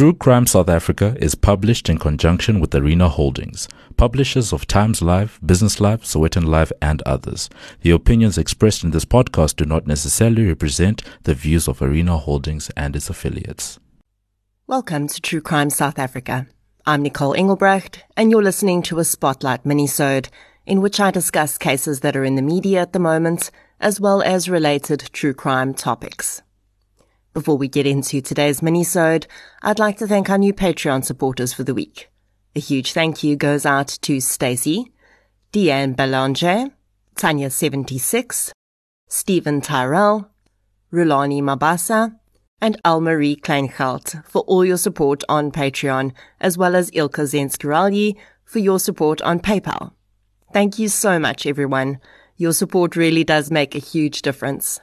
True Crime South Africa is published in conjunction with Arena Holdings, publishers of Times Live, Business Live, Sowetan Live, and others. The opinions expressed in this podcast do not necessarily represent the views of Arena Holdings and its affiliates. Welcome to True Crime South Africa. I'm Nicole Engelbrecht, and you're listening to a Spotlight minisode in which I discuss cases that are in the media at the moment, as well as related true crime topics. Before we get into today's minisode, I'd like to thank our new Patreon supporters for the week. A huge thank you goes out to Stacy, Deanne Belanger, Tanya76, Stephen Tyrell, Rulani Mabasa, and Almarie Kleingeld for all your support on Patreon, as well as Ilka Zenskiralyi for your support on PayPal. Thank you so much, everyone. Your support really does make a huge difference.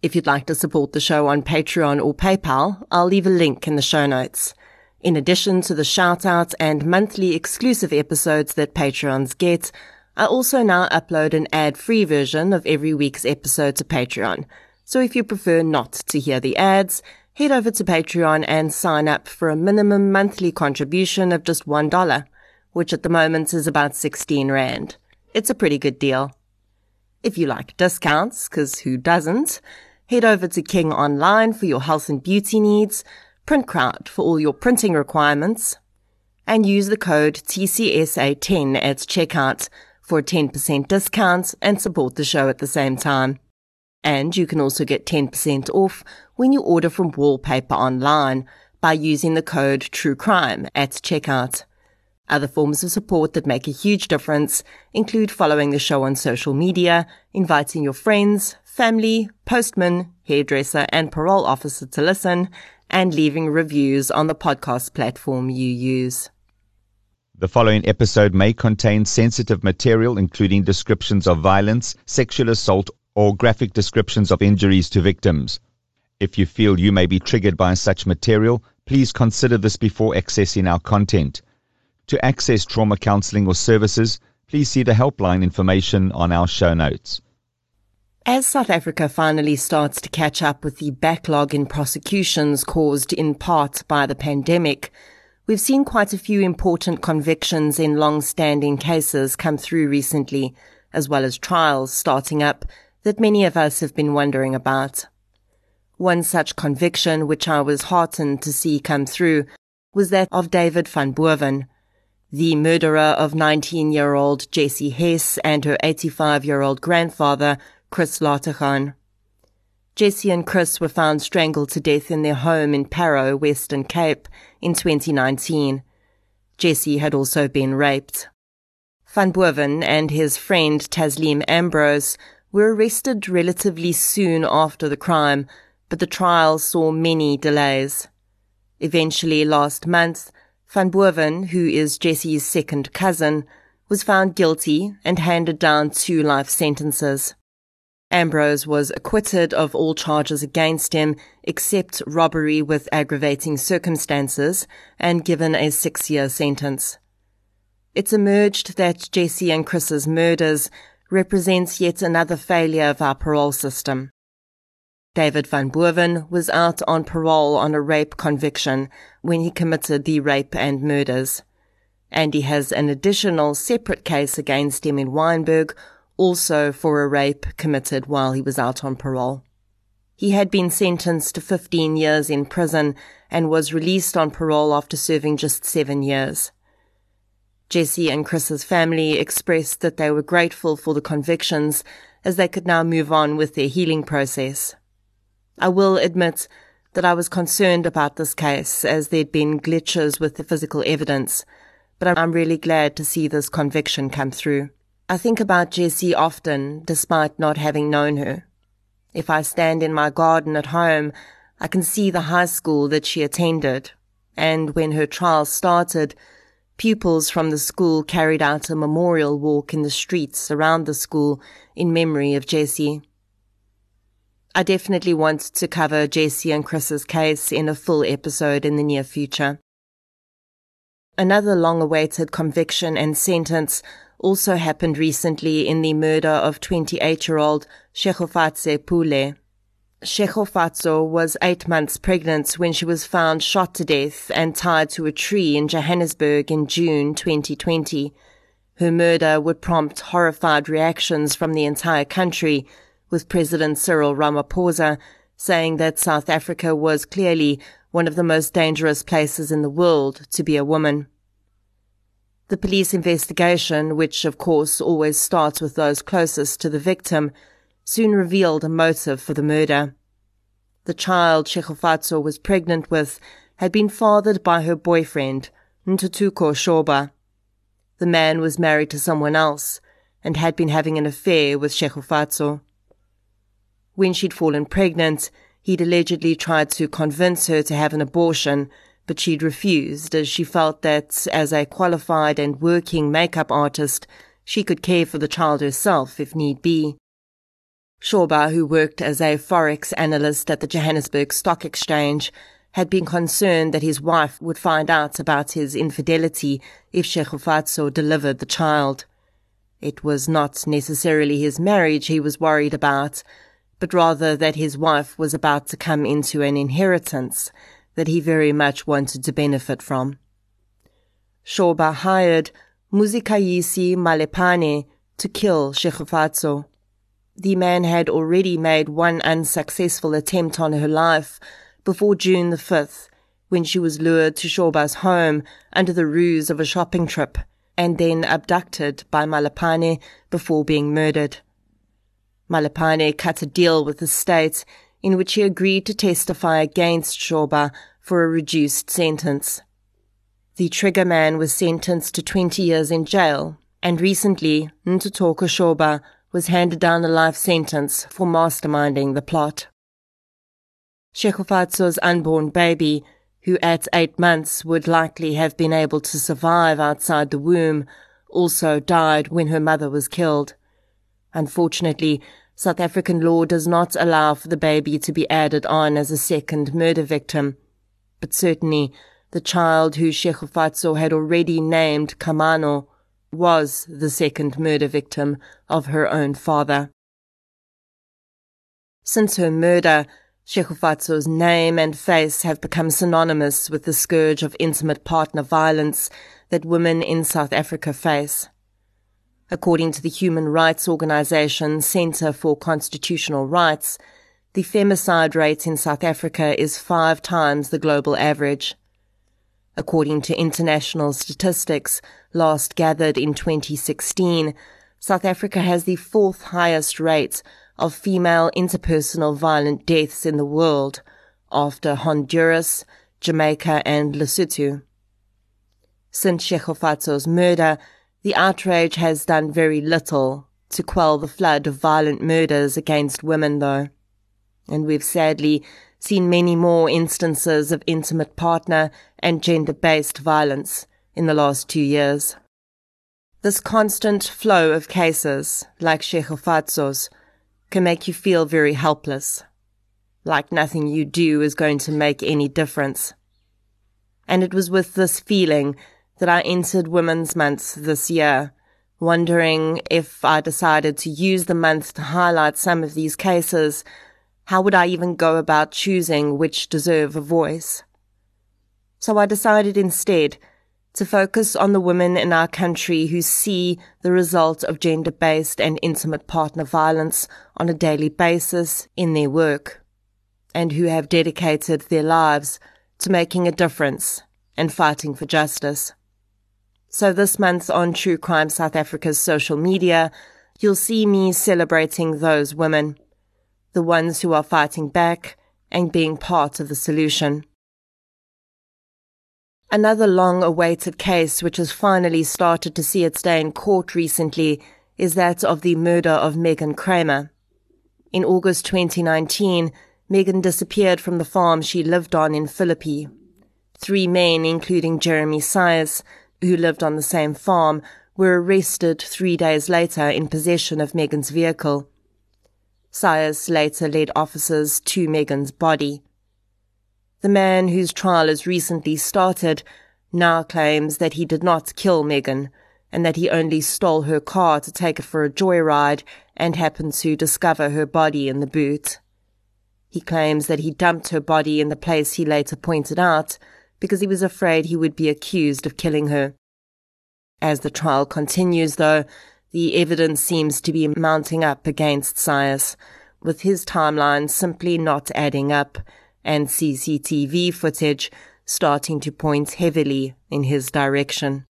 If you'd like to support the show on Patreon or PayPal, I'll leave a link in the show notes. In addition to the shout outs and monthly exclusive episodes that Patreons get, I also now upload an ad free version of every week's episode to Patreon. So if you prefer not to hear the ads, head over to Patreon and sign up for a minimum monthly contribution of just $1, which at the moment is about 16 Rand. It's a pretty good deal. If you like discounts, cause who doesn't, Head over to King Online for your health and beauty needs, PrintCrowd for all your printing requirements, and use the code TCSA10 at checkout for a 10% discount and support the show at the same time. And you can also get 10% off when you order from Wallpaper Online by using the code TrueCrime at checkout. Other forms of support that make a huge difference include following the show on social media, inviting your friends, family, postman, hairdresser, and parole officer to listen, and leaving reviews on the podcast platform you use. The following episode may contain sensitive material, including descriptions of violence, sexual assault, or graphic descriptions of injuries to victims. If you feel you may be triggered by such material, please consider this before accessing our content. To access trauma counseling or services, please see the helpline information on our show notes. As South Africa finally starts to catch up with the backlog in prosecutions caused in part by the pandemic, we've seen quite a few important convictions in long-standing cases come through recently, as well as trials starting up that many of us have been wondering about. One such conviction which I was heartened to see come through was that of David van Boven, the murderer of 19-year-old Jesse Hess and her 85-year-old grandfather Chris Lategan. Jesse and Chris were found strangled to death in their home in Parow, Western Cape, in 2019. Jesse had also been raped. Van Boven and his friend Taslim Ambrose were arrested relatively soon after the crime, but the trial saw many delays. Eventually, last month, Van Boven, who is Jesse's second cousin, was found guilty and handed down two life sentences. Ambrose was acquitted of all charges against him except robbery with aggravating circumstances and given a six year sentence. It's emerged that Jesse and Chris's murders represents yet another failure of our parole system. David van Boven was out on parole on a rape conviction when he committed the rape and murders. And he has an additional separate case against him in Wynberg also for a rape committed while he was out on parole. He had been sentenced to 15 years in prison and was released on parole after serving just seven years. Jesse and Chris's family expressed that they were grateful for the convictions as they could now move on with their healing process. I will admit that I was concerned about this case as there'd been glitches with the physical evidence, but I'm really glad to see this conviction come through. I think about Jesse often, despite not having known her. If I stand in my garden at home, I can see the high school that she attended, and when her trial started, pupils from the school carried out a memorial walk in the streets around the school in memory of Jesse. I definitely want to cover Jesse and Chris's case in a full episode in the near future. Another long awaited conviction and sentence also happened recently in the murder of 28 year old Tshegofatso Pule. Tshegofatso was eight months pregnant when she was found shot to death and tied to a tree in Johannesburg in June 2020. Her murder would prompt horrified reactions from the entire country, with President Cyril Ramaphosa saying that South Africa was clearly one of the most dangerous places in the world to be a woman. The police investigation, which of course always starts with those closest to the victim, soon revealed a motive for the murder. The child Tshegofatso was pregnant with had been fathered by her boyfriend, Ntuthuko Shoba. The man was married to someone else and had been having an affair with Tshegofatso. When she'd fallen pregnant, he'd allegedly tried to convince her to have an abortion, but she'd refused as she felt that, as a qualified and working makeup artist, she could care for the child herself if need be. Shoba, who worked as a forex analyst at the Johannesburg Stock Exchange, had been concerned that his wife would find out about his infidelity if Tshegofatso delivered the child. It was not necessarily his marriage he was worried about, but rather that his wife was about to come into an inheritance that he very much wanted to benefit from. Shoba hired Muzikayise Malephane to kill Tshegofatso the man had already made one unsuccessful attempt on her life before June the 5th, when she was lured to Shoba's home under the ruse of a shopping trip and then abducted by Malephane before being murdered. Malephane cut a deal with the state in which he agreed to testify against Shoba for a reduced sentence. The trigger man was sentenced to 20 years in jail, and recently Ntuthuko Shoba was handed down a life sentence for masterminding the plot. Tshegofatso's unborn baby, who at eight months would likely have been able to survive outside the womb, also died when her mother was killed. Unfortunately, South African law does not allow for the baby to be added on as a second murder victim, but certainly the child who Tshegofatso had already named Kamano was the second murder victim of her own father. Since her murder, Tshegofatso's name and face have become synonymous with the scourge of intimate partner violence that women in South Africa face. According to the human rights organization Centre for Constitutional Rights, the femicide rate in South Africa is five times the global average. According to international statistics, last gathered in 2016, South Africa has the fourth highest rate of female interpersonal violent deaths in the world, after Honduras, Jamaica, and Lesotho. Since Tshegofatso's murder, the outrage has done very little to quell the flood of violent murders against women, though. And we've sadly seen many more instances of intimate partner and gender based violence in the last two years. This constant flow of cases, like Tshegofatso's, can make you feel very helpless, like nothing you do is going to make any difference. And it was with this feeling that I entered Women's Month this year, wondering if I decided to use the month to highlight some of these cases how would I even go about choosing which deserve a voice? So I decided instead to focus on the women in our country who see the result of gender based and intimate partner violence on a daily basis in their work, and who have dedicated their lives to making a difference and fighting for justice. So this month on True Crime South Africa's social media, you'll see me celebrating those women the ones who are fighting back and being part of the solution. Another long awaited case which has finally started to see its day in court recently is that of the murder of Meghan Cremer. In August 2019, Meghan disappeared from the farm she lived on in Philippi. Three men, including Jerome Sias, who lived on the same farm, were arrested three days later in possession of Meghan's vehicle. Sias later led officers to Meghan's body. The man whose trial has recently started now claims that he did not kill Meghan and that he only stole her car to take it for a joyride and happened to discover her body in the boot. He claims that he dumped her body in the place he later pointed out because he was afraid he would be accused of killing her. As the trial continues, though, the evidence seems to be mounting up against Sias, with his timeline simply not adding up and CCTV footage starting to point heavily in his direction.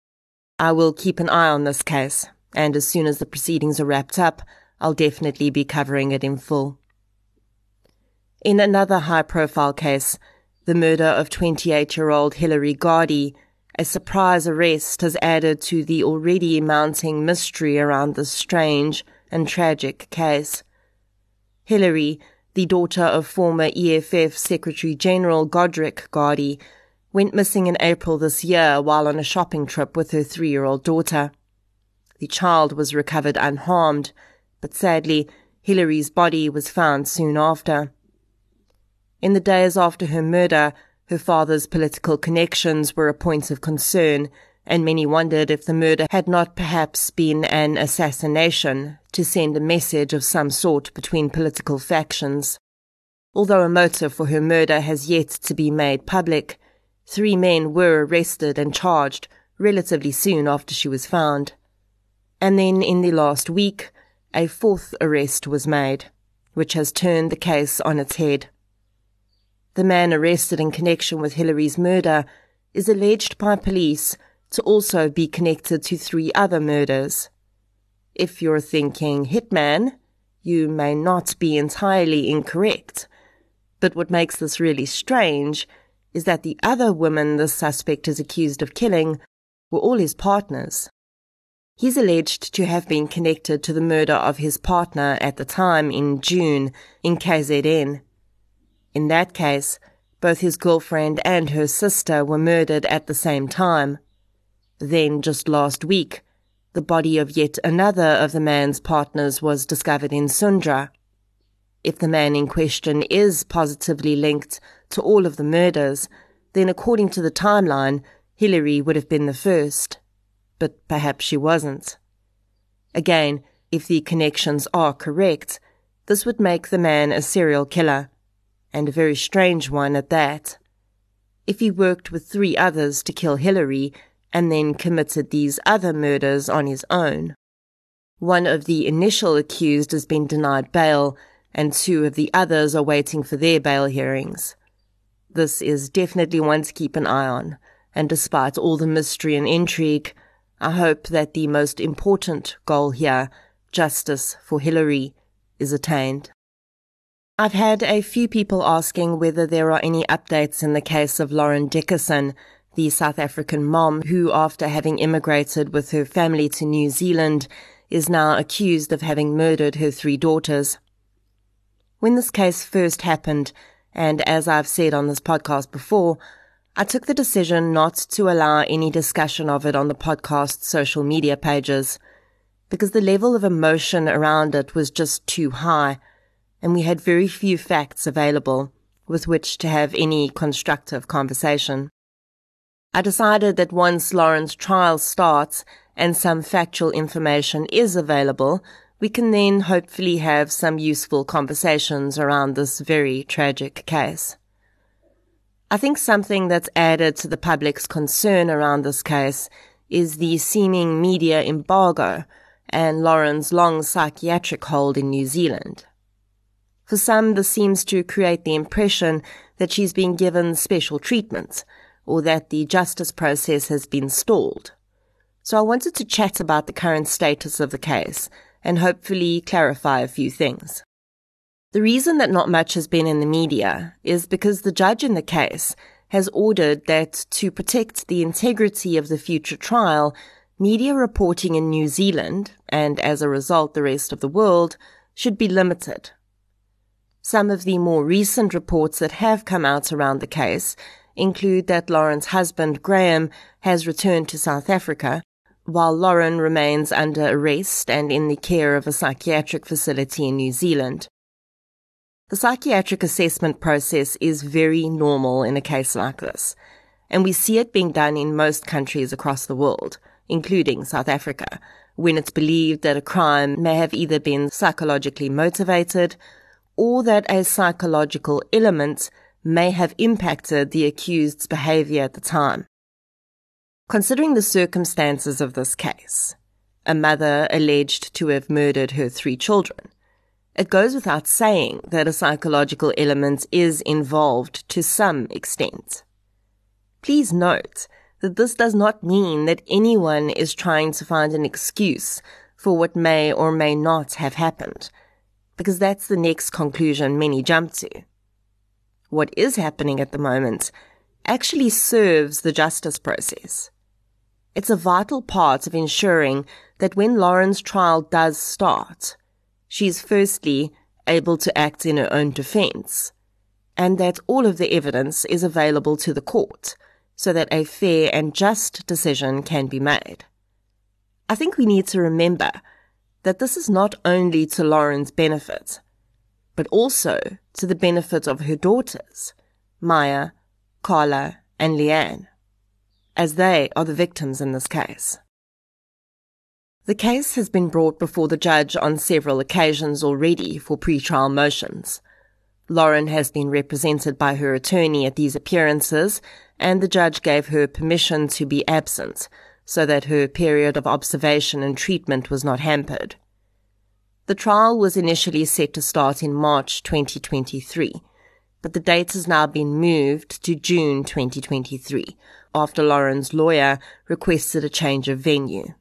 I will keep an eye on this case, and as soon as the proceedings are wrapped up, I'll definitely be covering it in full. In another high profile case, the murder of 28 year old Hillary Gardee, a surprise arrest has added to the already mounting mystery around this strange and tragic case. Hillary, the daughter of former EFF Secretary General Godrich Gardee, went missing in April this year while on a shopping trip with her three year old daughter. The child was recovered unharmed, but sadly, Hillary's body was found soon after. In the days after her murder, her father's political connections were a point of concern, and many wondered if the murder had not perhaps been an assassination to send a message of some sort between political factions. Although a motive for her murder has yet to be made public, three men were arrested and charged relatively soon after she was found. And then in the last week, a fourth arrest was made, which has turned the case on its head. The man arrested in connection with Hillary's murder is alleged by police to also be connected to three other murders. If you're thinking hitman, you may not be entirely incorrect. But what makes this really strange is that the other women the suspect is accused of killing were all his partners. He's alleged to have been connected to the murder of his partner at the time in June in KZN. In that case, both his girlfriend and her sister were murdered at the same time. Then, just last week, the body of yet another of the man's partners was discovered in Sundra. If the man in question is positively linked to all of the murders, then according to the timeline, Hillary would have been the first. But perhaps she wasn't. Again, if the connections are correct, this would make the man a serial killer and a very strange one at that. If he worked with three others to kill Hillary and then committed these other murders on his own. One of the initial accused has been denied bail, and two of the others are waiting for their bail hearings. This is definitely one to keep an eye on, and despite all the mystery and intrigue, I hope that the most important goal here, justice for Hillary, is attained. I've had a few people asking whether there are any updates in the case of Lauren Dickason, the South African mom who, after having immigrated with her family to New Zealand, is now accused of having murdered her three daughters. When this case first happened, and as I've said on this podcast before, I took the decision not to allow any discussion of it on the podcast's social media pages, because the level of emotion around it was just too high and we had very few facts available with which to have any constructive conversation. I decided that once Lauren's trial starts and some factual information is available, we can then hopefully have some useful conversations around this very tragic case. I think something that's added to the public's concern around this case is the seeming media embargo and Lauren's long psychiatric hold in New Zealand. For some, this seems to create the impression that she's been given special treatment or that the justice process has been stalled. So I wanted to chat about the current status of the case and hopefully clarify a few things. The reason that not much has been in the media is because the judge in the case has ordered that to protect the integrity of the future trial, media reporting in New Zealand, and as a result the rest of the world, should be limited some of the more recent reports that have come out around the case include that Lauren's husband, Graham, has returned to South Africa, while Lauren remains under arrest and in the care of a psychiatric facility in New Zealand. The psychiatric assessment process is very normal in a case like this, and we see it being done in most countries across the world, including South Africa, when it's believed that a crime may have either been psychologically motivated or that a psychological element may have impacted the accused's behavior at the time. Considering the circumstances of this case, a mother alleged to have murdered her three children, it goes without saying that a psychological element is involved to some extent. Please note that this does not mean that anyone is trying to find an excuse for what may or may not have happened, because that's the next conclusion many jump to. What is happening at the moment actually serves the justice process. It's a vital part of ensuring that when Lauren's trial does start, she is firstly able to act in her own defense, and that all of the evidence is available to the court so that a fair and just decision can be made. I think we need to remember that this is not only to Lauren's benefit, but also to the benefit of her daughters, Maya, Karla, and Liane, as they are the victims in this case. The case has been brought before the judge on several occasions already for pre-trial motions. Lauren has been represented by her attorney at these appearances, and the judge gave her permission to be absent so that her period of observation and treatment was not hampered. The trial was initially set to start in March 2023, but the date has now been moved to June 2023 after Lauren's lawyer requested a change of venue.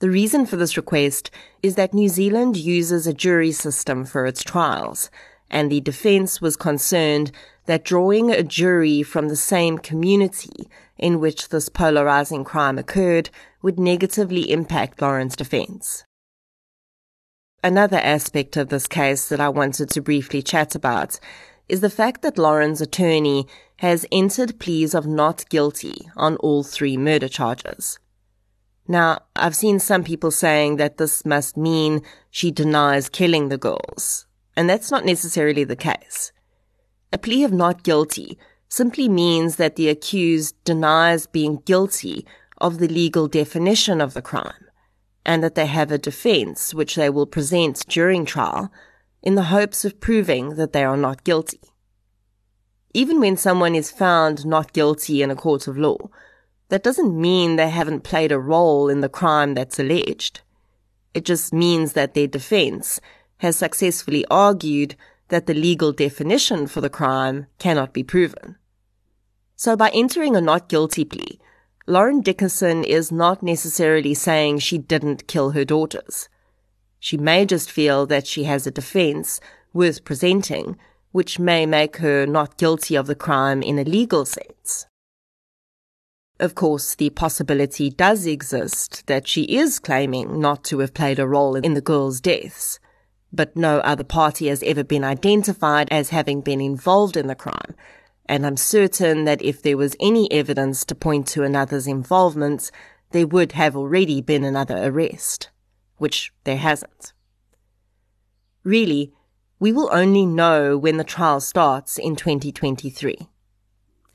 The reason for this request is that New Zealand uses a jury system for its trials, and the defense was concerned that drawing a jury from the same community in which this polarizing crime occurred would negatively impact Lauren's defense. Another aspect of this case that I wanted to briefly chat about is the fact that Lauren's attorney has entered pleas of not guilty on all three murder charges. Now, I've seen some people saying that this must mean she denies killing the girls, and that's not necessarily the case. A plea of not guilty simply means that the accused denies being guilty of the legal definition of the crime, and that they have a defense which they will present during trial in the hopes of proving that they are not guilty. Even when someone is found not guilty in a court of law, that doesn't mean they haven't played a role in the crime that's alleged. It just means that their defense has successfully argued that the legal definition for the crime cannot be proven. So by entering a not guilty plea, Lauren Dickason is not necessarily saying she didn't kill her daughters. She may just feel that she has a defense worth presenting, which may make her not guilty of the crime in a legal sense. Of course, the possibility does exist that she is claiming not to have played a role in the girls' deaths, but no other party has ever been identified as having been involved in the crime, and I'm certain that if there was any evidence to point to another's involvement, there would have already been another arrest, which there hasn't. Really, we will only know when the trial starts in 2023.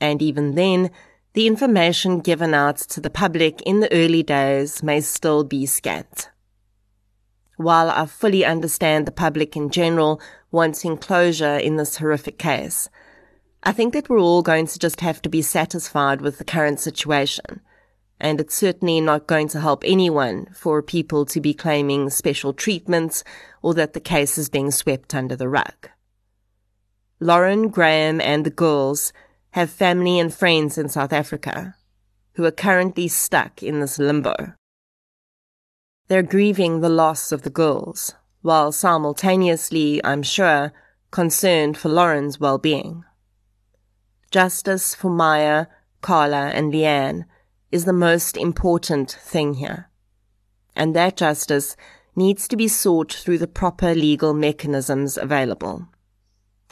And even then, the information given out to the public in the early days may still be scant. While I fully understand the public in general wanting closure in this horrific case, I think that we're all going to just have to be satisfied with the current situation. And it's certainly not going to help anyone for people to be claiming special treatments or that the case is being swept under the rug. Lauren, Graham, and the girls have family and friends in South Africa who are currently stuck in this limbo. They're grieving the loss of the girls, while simultaneously, I'm sure, concerned for Lauren's well-being. Justice for Maya, Karla, and Liane is the most important thing here. And that justice needs to be sought through the proper legal mechanisms available.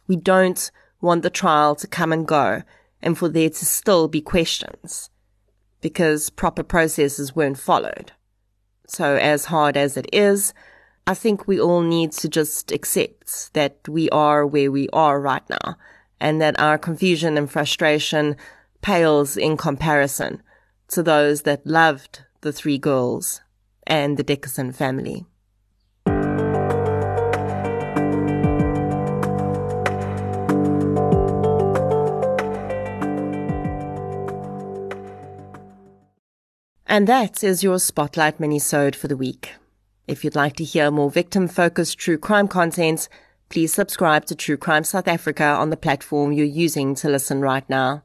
We don't want the trial to come and go and for there to still be questions because proper processes weren't followed. So as hard as it is, I think we all need to just accept that we are where we are right now and that our confusion and frustration pales in comparison to those that loved the three girls and the Dickason family. And that is your Spotlight Minisode for the week. If you'd like to hear more victim-focused true crime content, please subscribe to True Crime South Africa on the platform you're using to listen right now.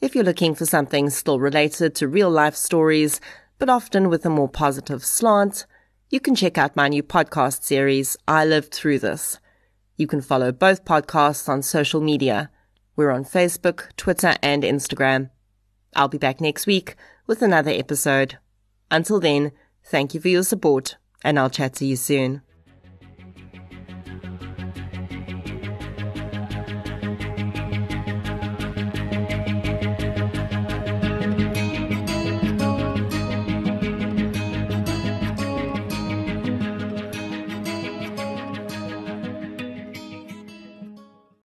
If you're looking for something still related to real life stories, but often with a more positive slant, you can check out my new podcast series, I Lived Through This. You can follow both podcasts on social media. We're on Facebook, Twitter, and Instagram. I'll be back next week with another episode. Until then, thank you for your support, and I'll chat to you soon.